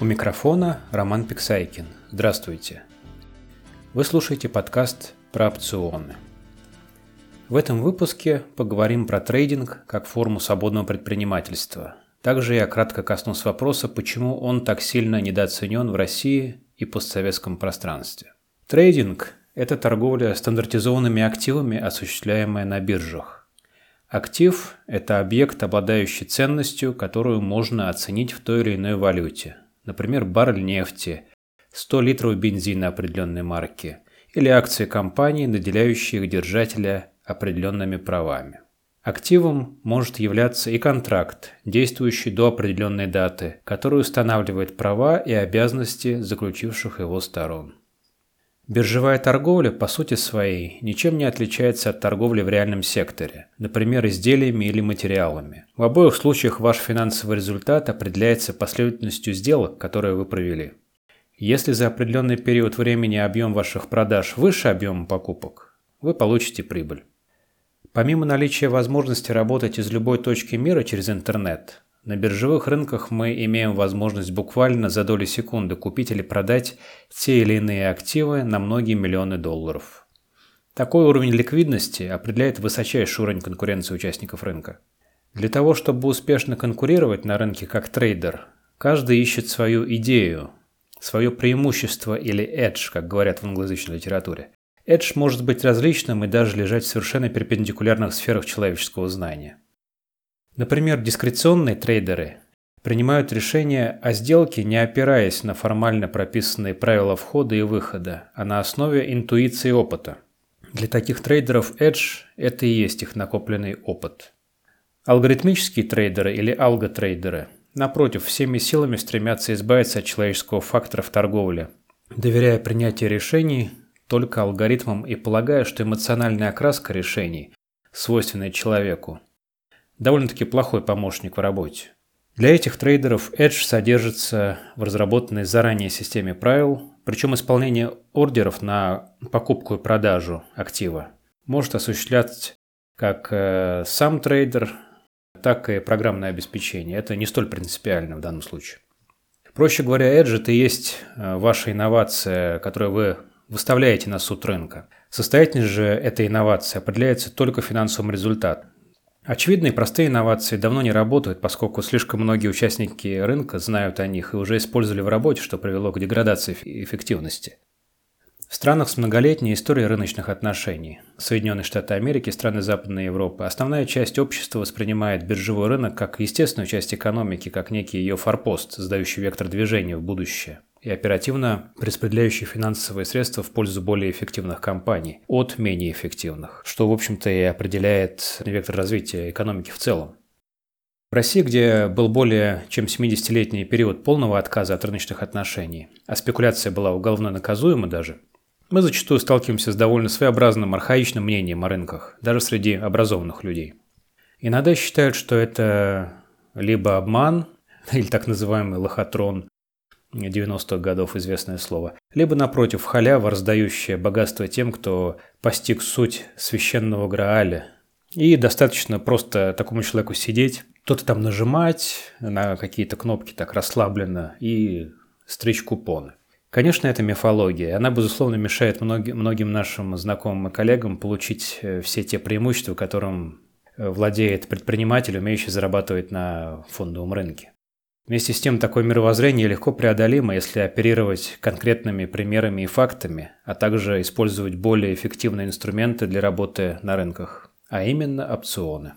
У микрофона Роман Пиксайкин. Здравствуйте. Вы слушаете подкаст про опционы. В этом выпуске поговорим про трейдинг как форму свободного предпринимательства. Также я кратко коснусь вопроса, почему он так сильно недооценен в России и постсоветском пространстве. Трейдинг – это торговля стандартизованными активами, осуществляемая на биржах. Актив – это объект, обладающий ценностью, которую можно оценить в той или иной валюте – например, баррель нефти, 100 литров бензина определенной марки или акции компании, наделяющие их держателя определенными правами. Активом может являться и контракт, действующий до определенной даты, который устанавливает права и обязанности заключивших его сторон. Биржевая торговля по сути своей ничем не отличается от торговли в реальном секторе, например, изделиями или материалами. В обоих случаях ваш финансовый результат определяется последовательностью сделок, которые вы провели. Если за определенный период времени объем ваших продаж выше объема покупок, вы получите прибыль. Помимо наличия возможности работать из любой точки мира через интернет, на биржевых рынках мы имеем возможность буквально за доли секунды купить или продать те или иные активы на многие миллионы долларов. Такой уровень ликвидности определяет высочайший уровень конкуренции участников рынка. Для того, чтобы успешно конкурировать на рынке как трейдер, каждый ищет свою идею, свое преимущество или edge, как говорят в англоязычной литературе. Edge может быть различным и даже лежать в совершенно перпендикулярных сферах человеческого знания. Например, дискреционные трейдеры принимают решения о сделке, не опираясь на формально прописанные правила входа и выхода, а на основе интуиции и опыта. Для таких трейдеров Edge – это и есть их накопленный опыт. Алгоритмические трейдеры или алготрейдеры, напротив, всеми силами стремятся избавиться от человеческого фактора в торговле, доверяя принятие решений только алгоритмам и полагая, что эмоциональная окраска решений, свойственная человеку, довольно-таки плохой помощник в работе. Для этих трейдеров Edge содержится в разработанной заранее системе правил, причем исполнение ордеров на покупку и продажу актива может осуществлять как э, сам трейдер, так и программное обеспечение. Это не столь принципиально в данном случае. Проще говоря, Edge – это и есть э, ваша инновация, которую вы выставляете на суд рынка. Состоятельность же этой инновации определяется только финансовым результатом. Очевидные простые инновации давно не работают, поскольку слишком многие участники рынка знают о них и уже использовали в работе, что привело к деградации эффективности. В странах с многолетней историей рыночных отношений, Соединенные Штаты Америки, страны Западной Европы, основная часть общества воспринимает биржевой рынок как естественную часть экономики, как некий ее форпост, задающий вектор движения в будущее и оперативно распределяющий финансовые средства в пользу более эффективных компаний от менее эффективных, что, в общем-то, и определяет вектор развития экономики в целом. В России, где был более чем 70-летний период полного отказа от рыночных отношений, а спекуляция была уголовно наказуема даже, мы зачастую сталкиваемся с довольно своеобразным архаичным мнением о рынках, даже среди образованных людей. Иногда считают, что это либо обман, или так называемый лохотрон, 90-х годов известное слово, либо, напротив, халява, раздающая богатство тем, кто постиг суть священного Грааля. И достаточно просто такому человеку сидеть, кто-то там нажимать на какие-то кнопки так расслабленно и стричь купоны. Конечно, это мифология. Она, безусловно, мешает многим нашим знакомым и коллегам получить э, все те преимущества, которым э, владеет предприниматель, умеющий зарабатывать на фондовом рынке. Вместе с тем, такое мировоззрение легко преодолимо, если оперировать конкретными примерами и фактами, а также использовать более эффективные инструменты для работы на рынках, а именно опционы.